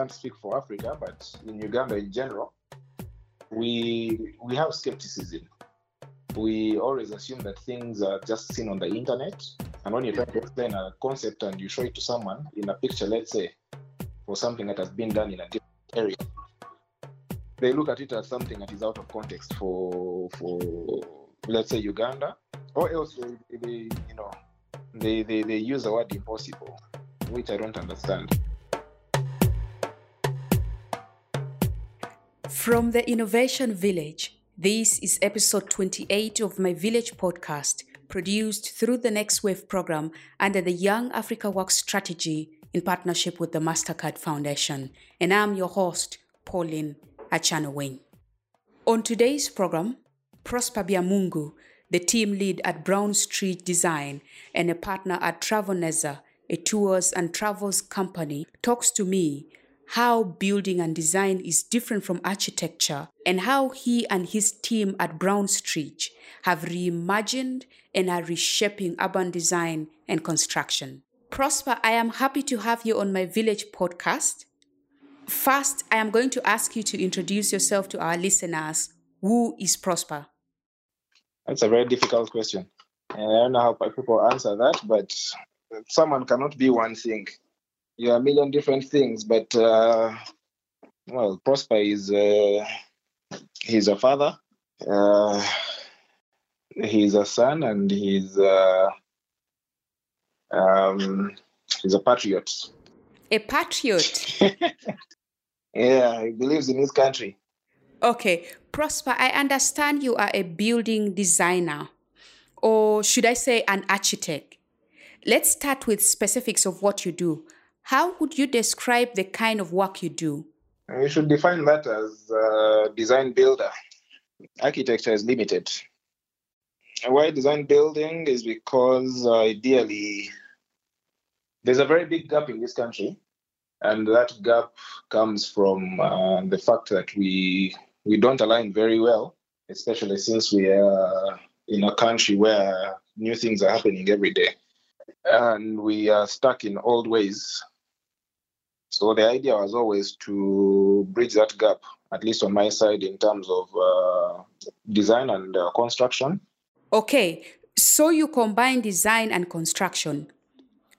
can't speak for Africa, but in Uganda in general, we we have skepticism. We always assume that things are just seen on the internet, and when you try to explain a concept and you show it to someone in a picture, let's say, for something that has been done in a different area, they look at it as something that is out of context for for let's say Uganda, or else they, they you know they, they they use the word impossible, which I don't understand. From the Innovation Village, this is episode 28 of my Village podcast, produced through the Next Wave program under the Young Africa Works strategy in partnership with the MasterCard Foundation. And I'm your host, Pauline Achanowing. On today's program, Prosper Biamungu, the team lead at Brown Street Design and a partner at Travelneza, a tours and travels company, talks to me how building and design is different from architecture and how he and his team at Brown Street have reimagined and are reshaping urban design and construction. Prosper, I am happy to have you on my village podcast. First, I am going to ask you to introduce yourself to our listeners. Who is Prosper? That's a very difficult question. I don't know how people answer that, but someone cannot be one thing. You are a million different things, but uh, well, Prosper is uh, he's a father, uh, he's a son, and he's uh, um, he's a patriot. A patriot. yeah, he believes in his country. Okay, Prosper, I understand you are a building designer, or should I say an architect. Let's start with specifics of what you do. How would you describe the kind of work you do? We should define that as a design builder. Architecture is limited. Why design building is because uh, ideally there's a very big gap in this country, and that gap comes from uh, the fact that we we don't align very well, especially since we are in a country where new things are happening every day, and we are stuck in old ways. So the idea was always to bridge that gap, at least on my side, in terms of uh, design and uh, construction. Okay, so you combine design and construction.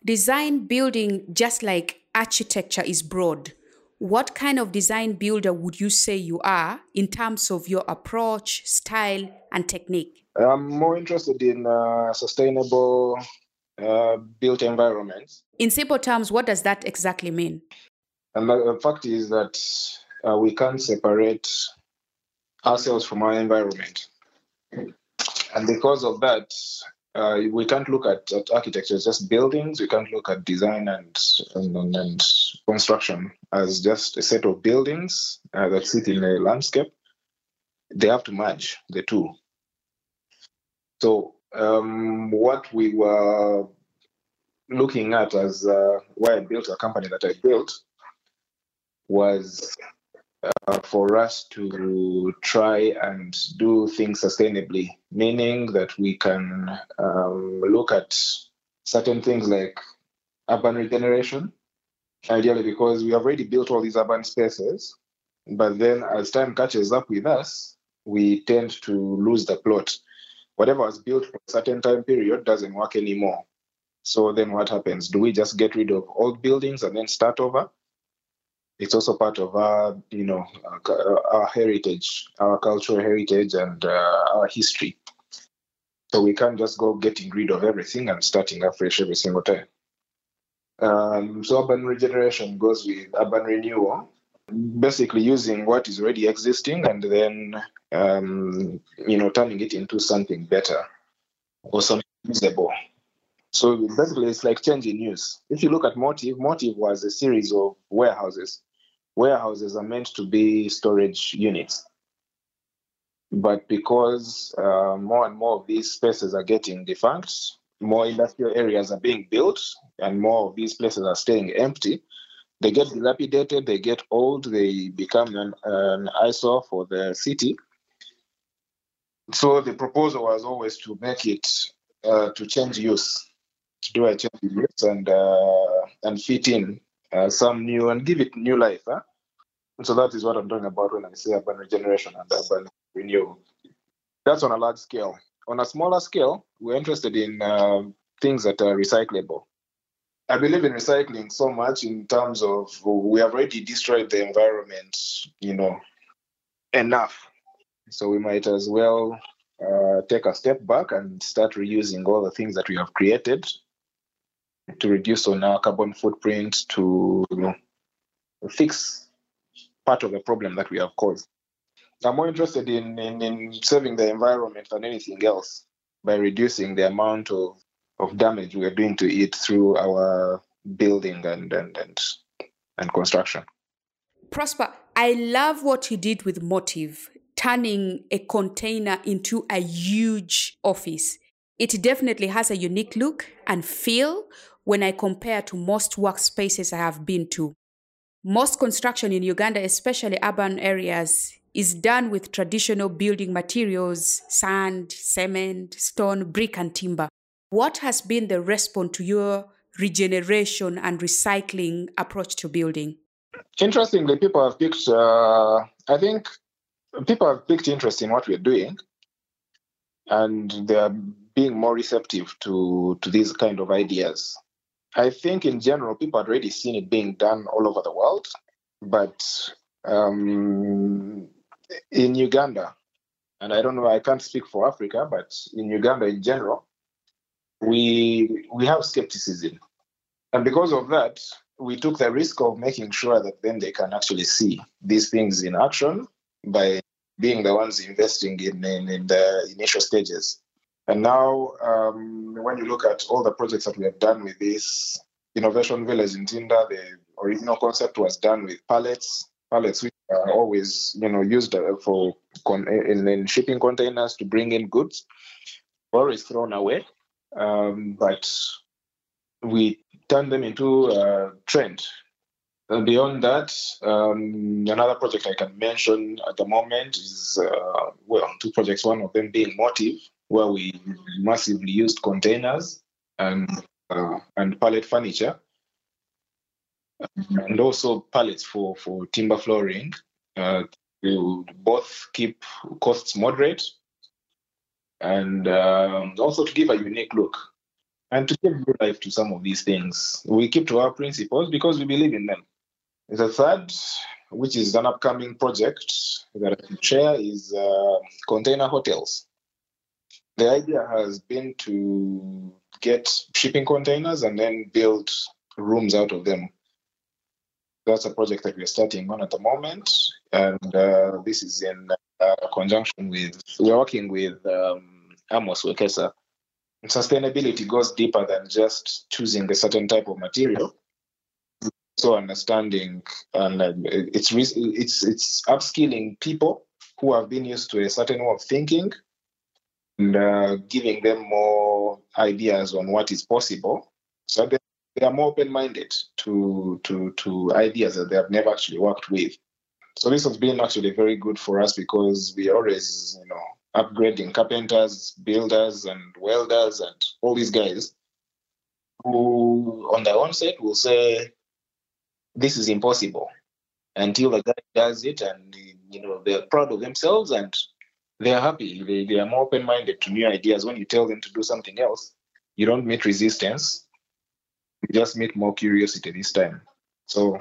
Design building, just like architecture, is broad. What kind of design builder would you say you are in terms of your approach, style, and technique? I'm more interested in uh, sustainable uh, built environments. In simple terms, what does that exactly mean? And the fact is that uh, we can't separate ourselves from our environment. And because of that, uh, we can't look at, at, architecture as just buildings. We can't look at design and, and, and construction as just a set of buildings uh, that sit in a landscape. They have to merge the two. So, um, what we were looking at as uh, why I built a company that I built was uh, for us to try and do things sustainably, meaning that we can um, look at certain things like urban regeneration, ideally because we have already built all these urban spaces, but then as time catches up with us, we tend to lose the plot. Whatever was built for a certain time period doesn't work anymore. So then what happens? Do we just get rid of old buildings and then start over? it's also part of our, you know, our heritage, our cultural heritage, and uh, our history. So we can't just go getting rid of everything and starting afresh every single time. Um, so urban regeneration goes with urban renewal, basically using what is already existing and then, um, you know, turning it into something better or something usable. So basically, it's like changing use. If you look at Motiv, Motiv was a series of warehouses warehouses are meant to be storage units. But because uh, more and more of these spaces are getting defunct, more industrial areas are being built, and more of these places are staying empty, they get dilapidated, they get old, they become an, an eyesore for the city. So the proposal was always to make it uh, to change use, to do a change of use and uh, and fit in uh, some new and give it new life. Huh? So that is what I'm talking about when I say urban regeneration and urban renewal. That's on a large scale. On a smaller scale, we're interested in uh, things that are recyclable. I believe in recycling so much in terms of we have already destroyed the environment, you know, enough. So we might as well uh, take a step back and start reusing all the things that we have created to reduce on our carbon footprint to fix part of the problem that we have caused. I'm more interested in, in, in saving the environment than anything else by reducing the amount of, of damage we are doing to it through our building and, and, and, and construction. Prosper, I love what you did with Motiv, turning a container into a huge office. It definitely has a unique look and feel when I compare to most workspaces I have been to. Most construction in Uganda, especially urban areas, is done with traditional building materials sand, cement, stone, brick, and timber. What has been the response to your regeneration and recycling approach to building? Interestingly, people have picked, uh, I think people have picked interest in what we're doing and they're being more receptive to, to these kind of ideas. I think in general, people had already seen it being done all over the world, but um, in Uganda, and I don't know, I can't speak for Africa, but in Uganda in general, we we have skepticism, and because of that, we took the risk of making sure that then they can actually see these things in action by being the ones investing in in, in the initial stages. And now, um, when you look at all the projects that we have done with this innovation village in Ntinda, the original concept was done with pallets, pallets which are always, you know, used uh, for con- in, in shipping containers to bring in goods, always thrown away. Um, but we turn them into a trend. And beyond that, um, another project I can mention at the moment is, uh, well, two projects, one of them being Motiv, where we massively used containers and uh, and pallet furniture, and also pallets for for timber flooring. Uh, to both keep costs moderate and um, also to give a unique look and to give new life to some of these things. We keep to our principles because we believe in them. The third, which is an upcoming project that I can share, is uh, container hotels. The idea has been to get shipping containers and then build rooms out of them. That's a project that we're starting on at the moment, and uh, this is in uh, conjunction with we're working with um, Amos Wekesa. Sustainability goes deeper than just choosing a certain type of material. So understanding and uh, it's it's it's upskilling people who have been used to a certain way of thinking and uh, giving them more ideas on what is possible so they, they are more open-minded to, to, to ideas that they have never actually worked with. So this has been actually very good for us because we always, you know, upgrading carpenters, builders, and welders, and all these guys who, on their own set, will say, "This is impossible," until the guy does it, and you know they're proud of themselves and they are happy. They, they are more open minded to new ideas. When you tell them to do something else, you don't meet resistance, you just meet more curiosity this time. So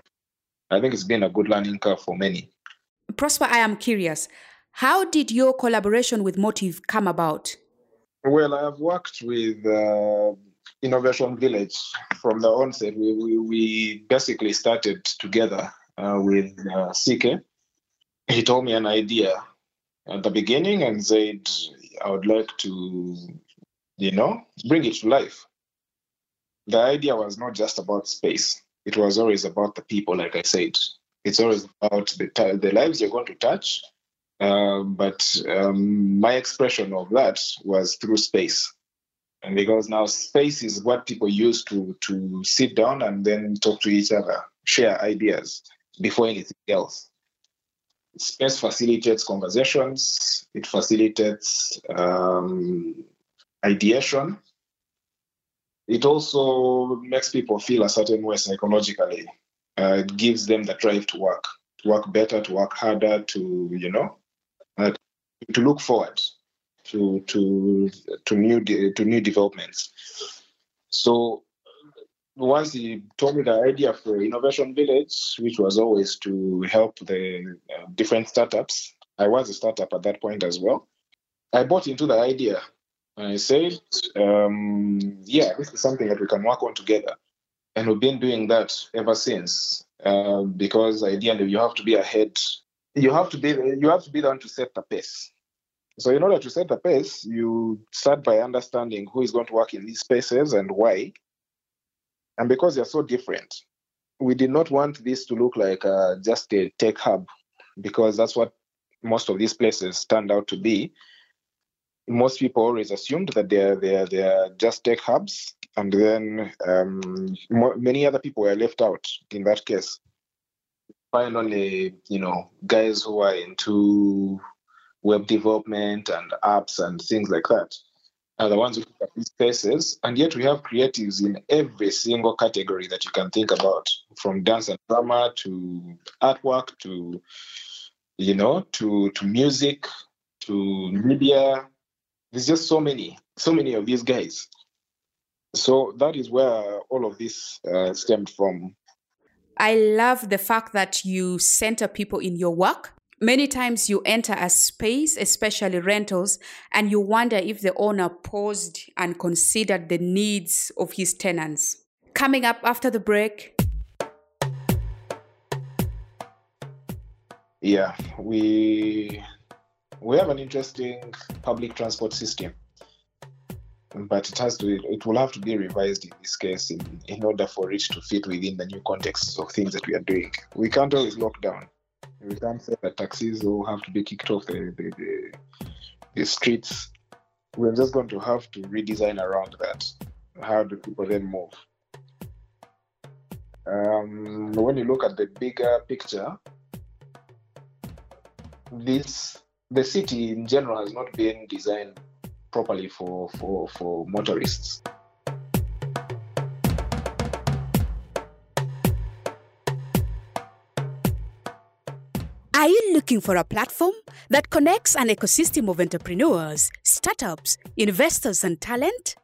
I think it's been a good learning curve for many. Prosper, I am curious. How did your collaboration with Motiv come about? Well, I have worked with uh, Innovation Village from the onset. We, we, we basically started together uh, with uh, CK. He told me an idea at the beginning and said, I would like to, you know, bring it to life. The idea was not just about space, it was always about the people, like I said. It's always about the, the lives you're going to touch. Uh, but um, my expression of that was through space. And because now space is what people use to, to sit down and then talk to each other, share ideas before anything else space facilitates conversations, it facilitates um, ideation. It also makes people feel a certain way psychologically. uh, gives them the drive to work, to work better, to work harder, to you know, uh, to look forward to to to new de- to new developments. So once he told me the idea for Innovation Village, which was always to help the uh, different startups. I was a startup at that point as well. I bought into the idea and I said, um, yeah, this is something that we can work on together. And we've been doing that ever since. Uh, because ideally you have to be ahead. You have to be you have to be the one to set the pace. So in order to set the pace, you start by understanding who is going to work in these spaces and why. And because they're so different, we did not want this to look like uh, just a tech hub, because that's what most of these places turned out to be. Most people always assumed that they're they're they're just tech hubs, and then um, many other people were left out. In that case, find only you know guys who are into web development and apps and things like that are the ones who pick up these spaces. And yet we have creatives in every single category that you can think about, from dance and drama to artwork to you know to to music to media. There's just so many, so many of these guys. So that is where all of this uh, stemmed from. I love the fact that you center people in your work. Many times you enter a space, especially rentals, and you wonder if the owner paused and considered the needs of his tenants. Coming up after the break, Yeah, we we have an interesting public transport system, but it has to it will have to be revised in this case in, in order for it to fit within the new contexts of things that we are doing. We can't always lock down. We can't say that taxis will have to be kicked off the the, the, the streets. We're just going to have to redesign around that. How do people then move? Um, when you look at the bigger picture, this the city in general has not been designed properly for for for motorists. Are you looking for a platform that connects an ecosystem of entrepreneurs, startups, investors, and talent?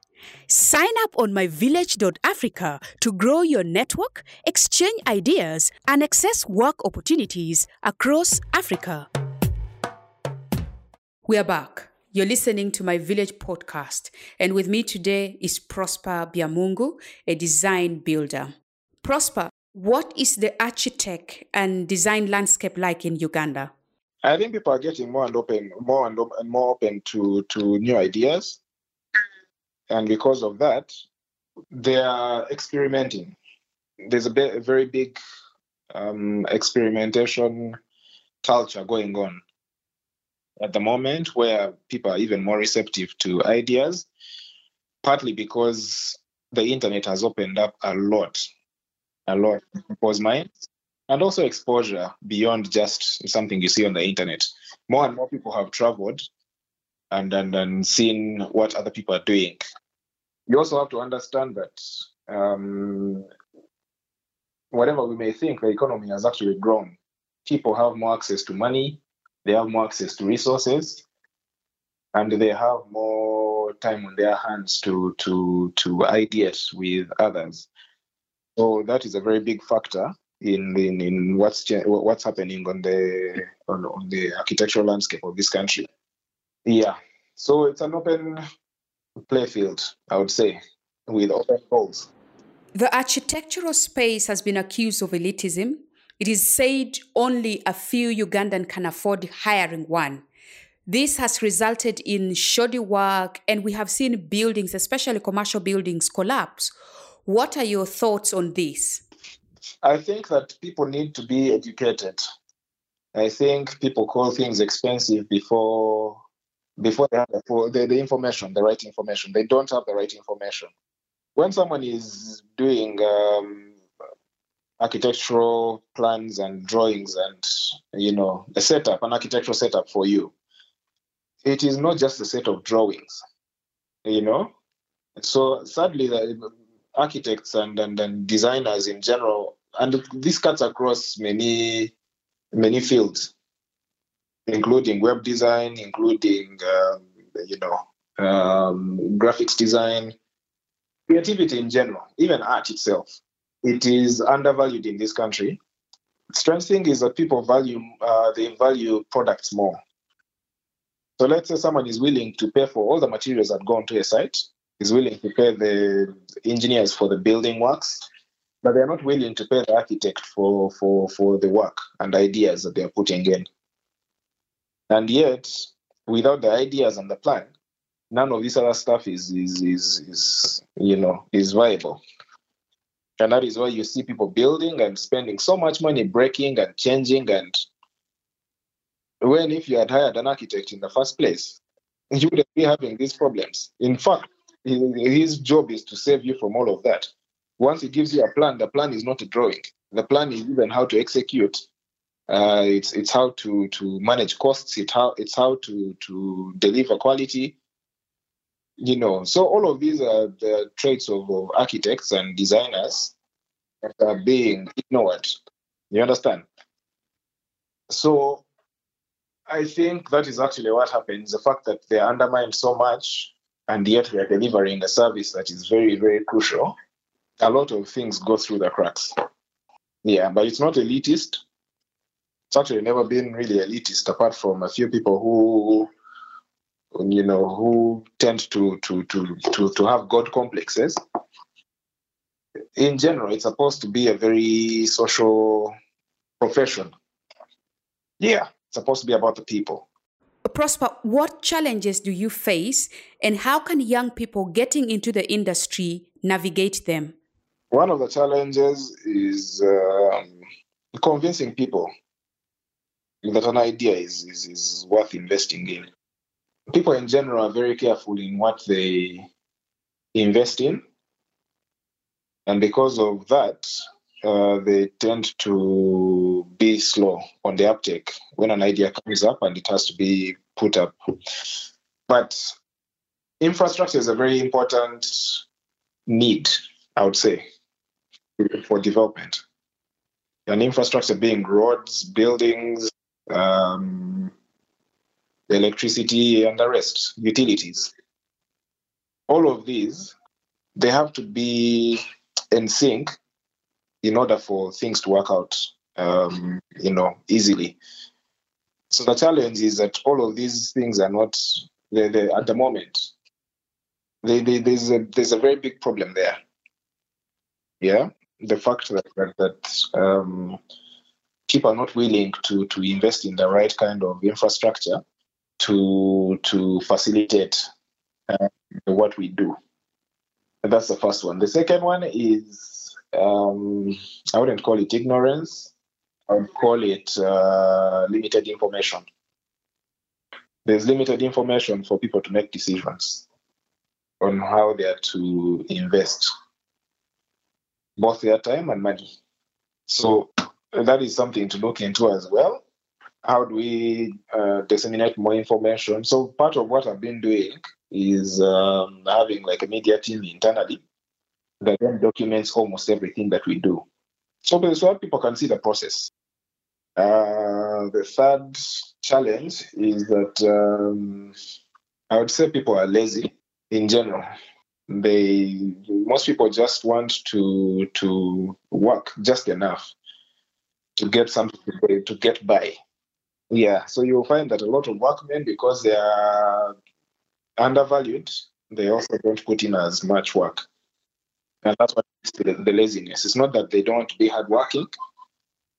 Sign up on myvillage.africa to grow your network, exchange ideas, and access work opportunities across Africa. We are back. You're listening to my village podcast, and with me today is Prosper Biamungu, a design builder. Prosper, what is the architect and design landscape like in Uganda? I think people are getting more and open, more and, op- and more open to to new ideas, and because of that, they are experimenting. There's a, be- a very big um, experimentation culture going on at the moment, where people are even more receptive to ideas, partly because the internet has opened up a lot, a lot people's minds and also exposure beyond just something you see on the internet. More and more people have traveled and and, and seen what other people are doing. You also have to understand that um, whatever we may think, the economy has actually grown. People have more access to money, they have more access to resources, and they have more time on their hands to to to ideate with others. So that is a very big factor in in, in what's what's happening on the on, on the architectural landscape of this country. Yeah, so it's an open playfield, I would say, with open goals. The architectural space has been accused of elitism. It is said only a few Ugandan can afford hiring one. This has resulted in shoddy work, and we have seen buildings, especially commercial buildings, collapse. What are your thoughts on this? I think that people need to be educated. I think people call things expensive before before they have the, the, information, the right information. They don't have the right information. When someone is doing um, architectural plans and drawings and you know a setup, an architectural setup for you, it is not just a set of drawings. You know, so sadly, architects and, and, and designers in general and this cuts across many many fields, including web design, including um, you know um, graphics design, creativity in general, even art itself. It is undervalued in this country. Strange thing is that people value uh, they value products more. So let's say someone is willing to pay for all the materials that go onto a site, is willing to pay the engineers for the building works, but they're not willing to pay the architect for, for, for the work and ideas that they're putting in. And yet, without the ideas and the plan, none of this other stuff is, is, is, is you know, is viable. And that is why you see people building and spending so much money breaking and changing and when if you had hired an architect in the first place, you wouldn't be having these problems. In fact, his job is to save you from all of that. Once he gives you a plan, the plan is not a drawing. The plan is even how to execute. Uh, it's it's how to to manage costs. It how it's how to to deliver quality. You know, so all of these are the traits of, of architects and designers that are being ignored. You understand? So I think that is actually what happens. The fact that they're undermined so much and yet we are delivering a service that is very, very crucial. A lot of things go through the cracks. Yeah, but it's not elitist. It's actually never been really elitist, apart from a few people who, you know, who tend to to to to, to have God complexes. In general, it's supposed to be a very social profession. Yeah, it's supposed to be about the people. Prosper, what challenges do you face and how can young people getting into the industry navigate them? One of the challenges is um, convincing people that an idea is, is, is worth investing in. People in general are very careful in what they invest in. And because of that, uh, they tend to be slow on the uptake when an idea comes up and it has to be put up. But infrastructure is a very important need, I would say, for development. And infrastructure being roads, buildings, um, electricity, and the rest, utilities. All of these, they have to be in sync in order for things to work out, um, you know, easily. So the challenge is that all of these things are not they, they, at the moment. They, they, there's a there's a very big problem there. Yeah, the fact that that, that um, people are not willing to to invest in the right kind of infrastructure to to facilitate uh, what we do. And that's the first one. The second one is um, I wouldn't call it ignorance. I would call it uh, limited information. There's limited information for people to make decisions on how they are to invest both their time and money. So that is something to look into as well. How do we uh, disseminate more information? So part of what I've been doing is um, having like a media team internally that then documents almost everything that we do. So, so people can see the process. Uh, the third challenge is that um, I would say people are lazy in general. They most people just want to to work just enough to get something to, get by. Yeah, so you'll find that a lot of workmen, because they are undervalued, they also don't put in as much work, and that's what the, the laziness. It's not that they don't be hardworking,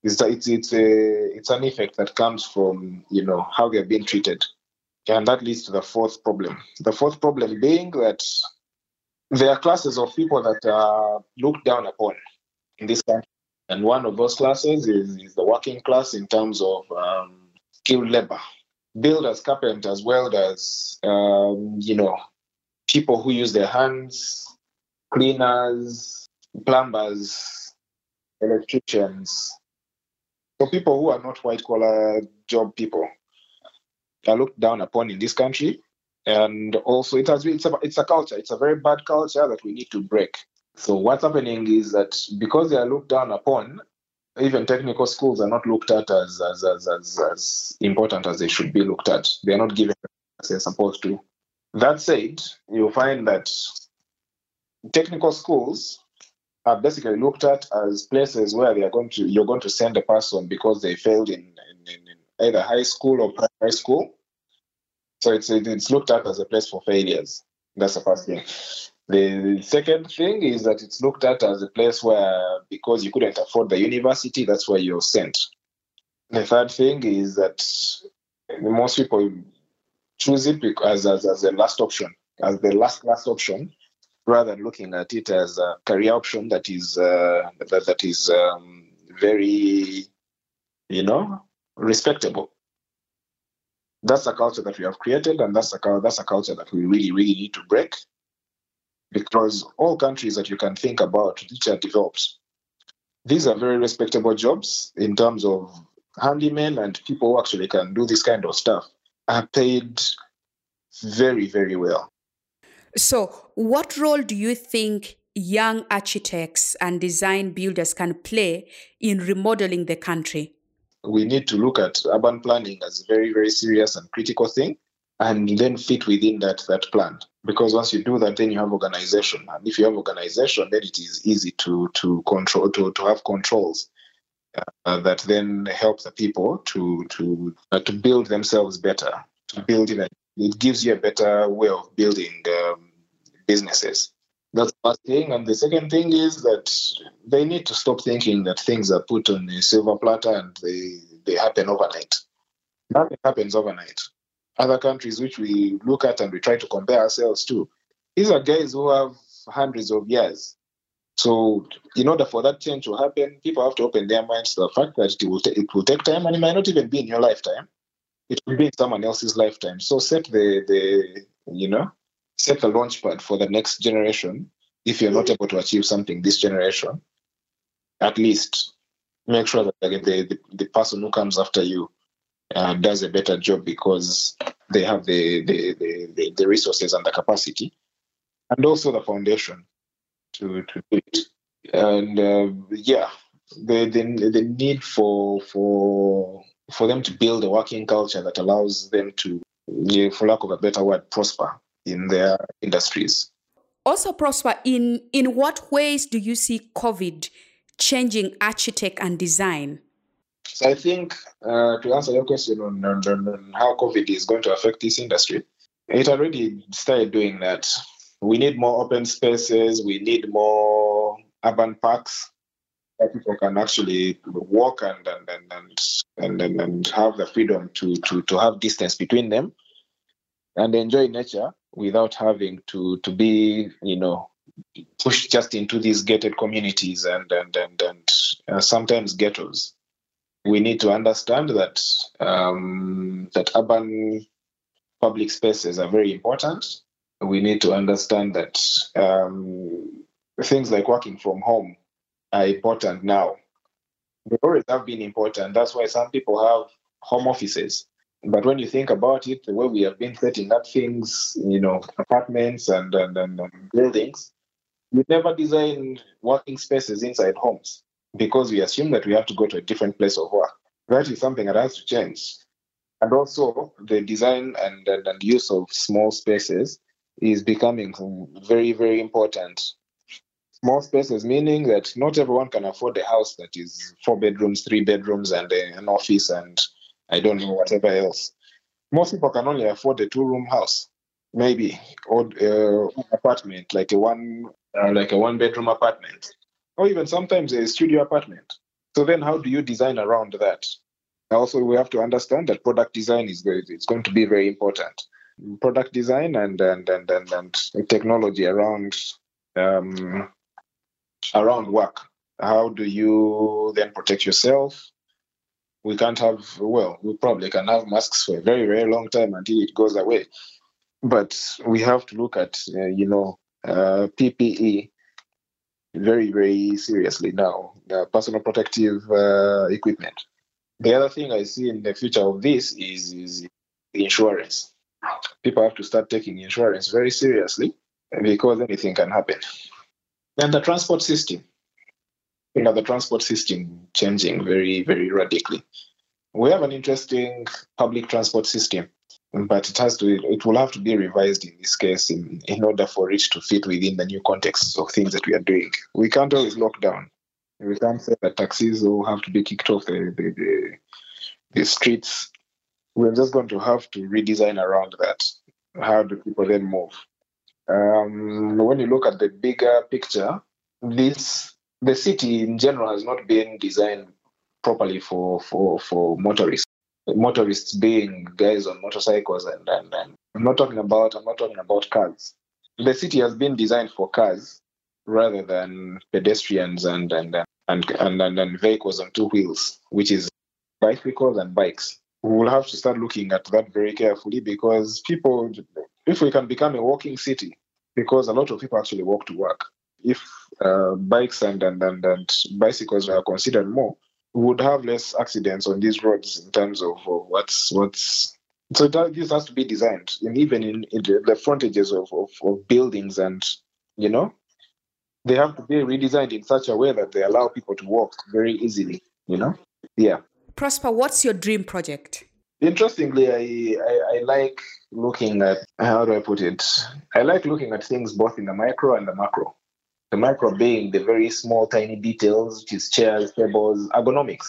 it's it's it's a it's an effect that comes from you know how they're being treated, and that leads to the fourth problem. The fourth problem being that there are classes of people that are looked down upon in this country, and one of those classes is, is the working class in terms of um, skilled labor, builders, carpenters, welders, um, you know, people who use their hands, cleaners, plumbers, electricians, for people who are not white collar job people are looked down upon in this country. And also, it has been, it's a, it's a culture. It's a very bad culture that we need to break. So what's happening is that because they are looked down upon, even technical schools are not looked at as as, as, as, as important as they should be looked at. They are not given as they're supposed to. That said, you'll find that technical schools are basically looked at as places where they are going to you're going to send a person because they failed in, in, in either high school or primary school. So it's it's looked at as a place for failures. That's the first thing. The second thing is that it's looked at as a place where, because you couldn't afford the university, that's where you're sent. The third thing is that most people choose it as, as, as a last option, as the last last option, rather than looking at it as a career option that is uh, that, that is um, very, you know, respectable. That's a culture that we have created, and that's a that's a culture that we really really need to break because all countries that you can think about which are developed, these are very respectable jobs in terms of handymen and people who actually can do this kind of stuff are paid very, very well. So, what role do you think young architects and design builders can play in remodeling the country? We need to look at urban planning as a very, very serious and critical thing and then fit within that that plan because once you do that then you have organization and if you have organization then it is easy to to control to, to have controls uh, that then help the people to to uh, to build themselves better to build it it gives you a better way of building um, businesses that's the first thing and the second thing is that they need to stop thinking that things are put on a silver platter and they they happen overnight nothing happens overnight other countries which we look at and we try to compare ourselves to, these are guys who have hundreds of years. So, in order for that change to happen, people have to open their minds to the fact that it will, it will take time and it might not even be in your lifetime. It will be in someone else's lifetime. So, set the, the you know, set the launch pad for the next generation. If you're not able to achieve something this generation, at least make sure that the, the, the person who comes after you uh, does a better job because they have the, the, the, the, resources and the capacity and also the foundation to, to do it. And uh, yeah, the, the, the need for, for, for them to build a working culture that allows them to, for lack of a better word, prosper in their industries. Also, prosper in in what ways do you see COVID changing architect and design? So I think uh, to answer your question on, on, on, how COVID is going to affect this industry, it already started doing that. We need more open spaces. We need more urban parks people can actually walk and and and and, and, and have the freedom to, to to have distance between them and enjoy nature without having to to be you know pushed just into these gated communities and and and, and uh, sometimes ghettos we need to understand that um, that urban public spaces are very important. We need to understand that um, things like working from home are important now. They always have been important. That's why some people have home offices. But when you think about it, the way we have been setting up things, you know, apartments and, and, and, buildings, we never design working spaces inside homes because we assume that we have to go to a different place of work. That is something that has to change. And also, the design and, and, and use of small spaces is becoming very, very important. Small spaces meaning that not everyone can afford a house that is four bedrooms, three bedrooms, and an office, and I don't know whatever else. Most people can only afford a two-room house, maybe, or uh, apartment, like a one, uh, like a one-bedroom apartment or even sometimes a studio apartment. So then how do you design around that? Also, we have to understand that product design is it's going to be very important. Product design and and and and, and technology around um, around work. How do you then protect yourself? We can't have well, we probably can have masks for a very very long time until it goes away. But we have to look at uh, you know uh, PPE very, very seriously now, uh, personal protective uh, equipment. The other thing I see in the future of this is, is insurance. People have to start taking insurance very seriously because anything can happen. And the transport system. You know, the transport system changing very, very radically. We have an interesting public transport system, but it has to it will have to be revised in this case in, in order for it to fit within the new context of things that we are doing. We can't always lock down. We can't say that taxis will have to be kicked off the, the, the, the streets. We're just going to have to redesign around that. How do people then move? Um, when you look at the bigger picture, this the city in general has not been designed properly for for for motorists. Motorists being guys on motorcycles and, and, and I'm not talking about I'm not talking about cars. The city has been designed for cars rather than pedestrians and and and and, and, and vehicles on two wheels, which is bicycles and bikes. We will have to start looking at that very carefully because people if we can become a walking city, because a lot of people actually walk to work. If uh, bikes and, and, and, and bicycles are considered more, we would have less accidents on these roads in terms of uh, what's what's. So that, this has to be designed, and even in, in the, the frontages of, of, of buildings, and you know, they have to be redesigned in such a way that they allow people to walk very easily. You know, yeah. Prosper, what's your dream project? Interestingly, I, I, I, like looking at, how do I put it? I like looking at things both in the micro and the macro. The micro being the very small, tiny details, which is chairs, tables, ergonomics.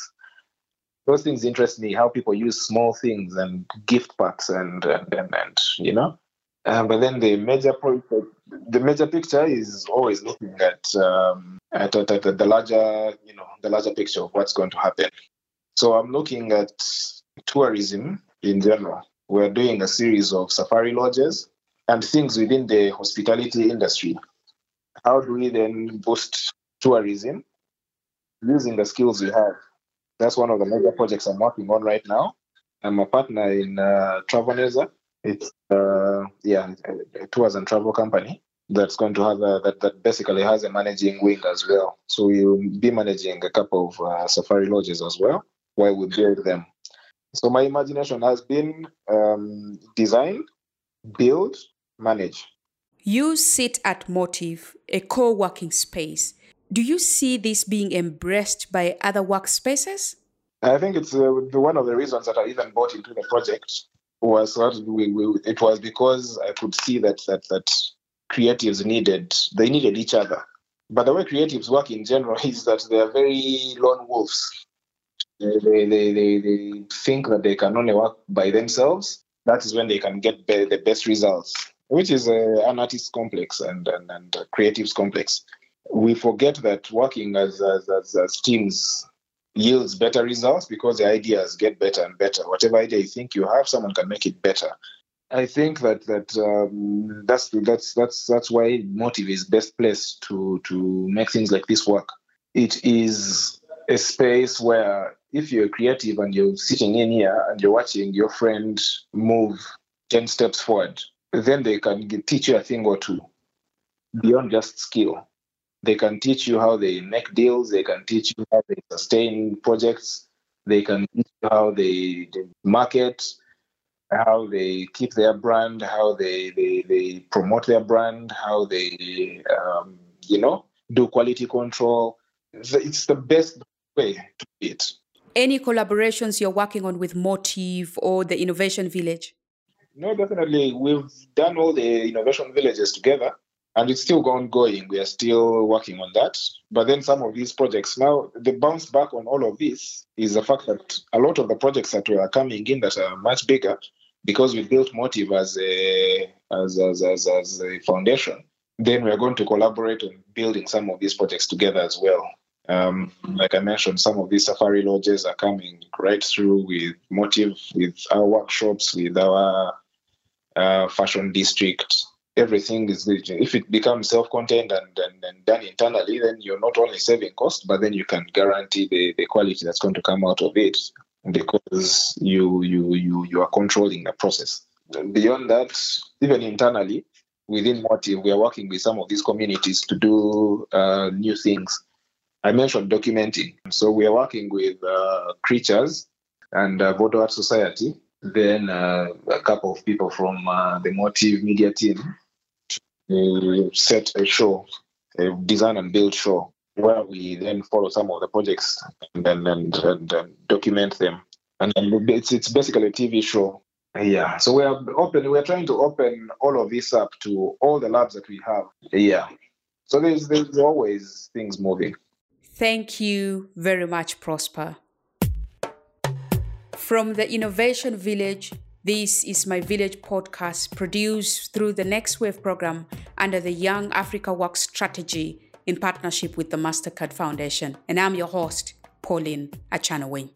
Those things interest me, how people use small things and gift packs and, and, and, and you know. Uh, but then the major point, the major picture is always looking at, um, at, at, at the larger, you know, the larger picture of what's going to happen. So I'm looking at tourism in general. We're doing a series of safari lodges and things within the hospitality industry. How do we then boost tourism using the skills we have? That's one of the major projects I'm working on right now. I'm a partner in uh. It's uh, yeah, a tours and travel company that's going to have a, that that basically has a managing wing as well. So we'll be managing a couple of uh, safari lodges as well while we build them. So my imagination has been um, design, build, manage. You sit at Motiv, a co working space. Do you see this being embraced by other workspaces? I think it's uh, one of the reasons that I even bought into the project was that we, we, it was because I could see that that that creatives needed they needed each other. But the way creatives work in general is that they are very lone wolves they, they, they, they think that they can only work by themselves, that is when they can get be- the best results, which is uh, an artist's complex and, and, and creatives complex. We forget that working as, as, as, as teams yields better results because the ideas get better and better. Whatever idea you think you have, someone can make it better. I think that that um, that's that's that's that's why Motiv is best place to to make things like this work. It is a space where if you're creative and you're sitting in here and you're watching your friend move 10 steps forward, then they can teach you a thing or two beyond just skill. They can teach you how they make deals, they can teach you how they sustain projects, they can teach you how they, market, how they keep their brand, how they, they, they promote their brand, how they, um, you know, do quality control. It's the best way to do it any collaborations you're working on with Motiv or the Innovation Village? No, definitely. We've done all the innovation villages together and it's still ongoing. We are still working on that. But then some of these projects now, the bounce back on all of this is the fact that a lot of the projects that are coming in that are much bigger because we built Motiv as a as, as, as, as a foundation, then we're going to collaborate on building some of these projects together as well. Um, like I mentioned, some of these safari lodges are coming right through with Motiv, with our workshops, with our uh, fashion district. Everything is if it becomes self-contained and, and, and, done internally, then you're not only saving cost, but then you can guarantee the, the quality that's going to come out of it because you you you you are controlling the process. Beyond that, even internally within Motiv, we are working with some of these communities to do uh, new things I mentioned documenting. So we are working with uh, creatures and uh, Art Society, then uh, a couple of people from uh, the Motiv Media team to set a show, a design and build show where we then follow some of the projects and then and, and, and document them. And it's it's basically a TV show. Yeah. So we are open. We are trying to open all of this up to all the labs that we have. Yeah. So there's there's always things moving. Thank you very much, Prosper. From the Innovation Village, this is my Village podcast produced through the Next Wave program under the Young Africa Work Strategy in partnership with the MasterCard Foundation. And I'm your host, Pauline Achanaway.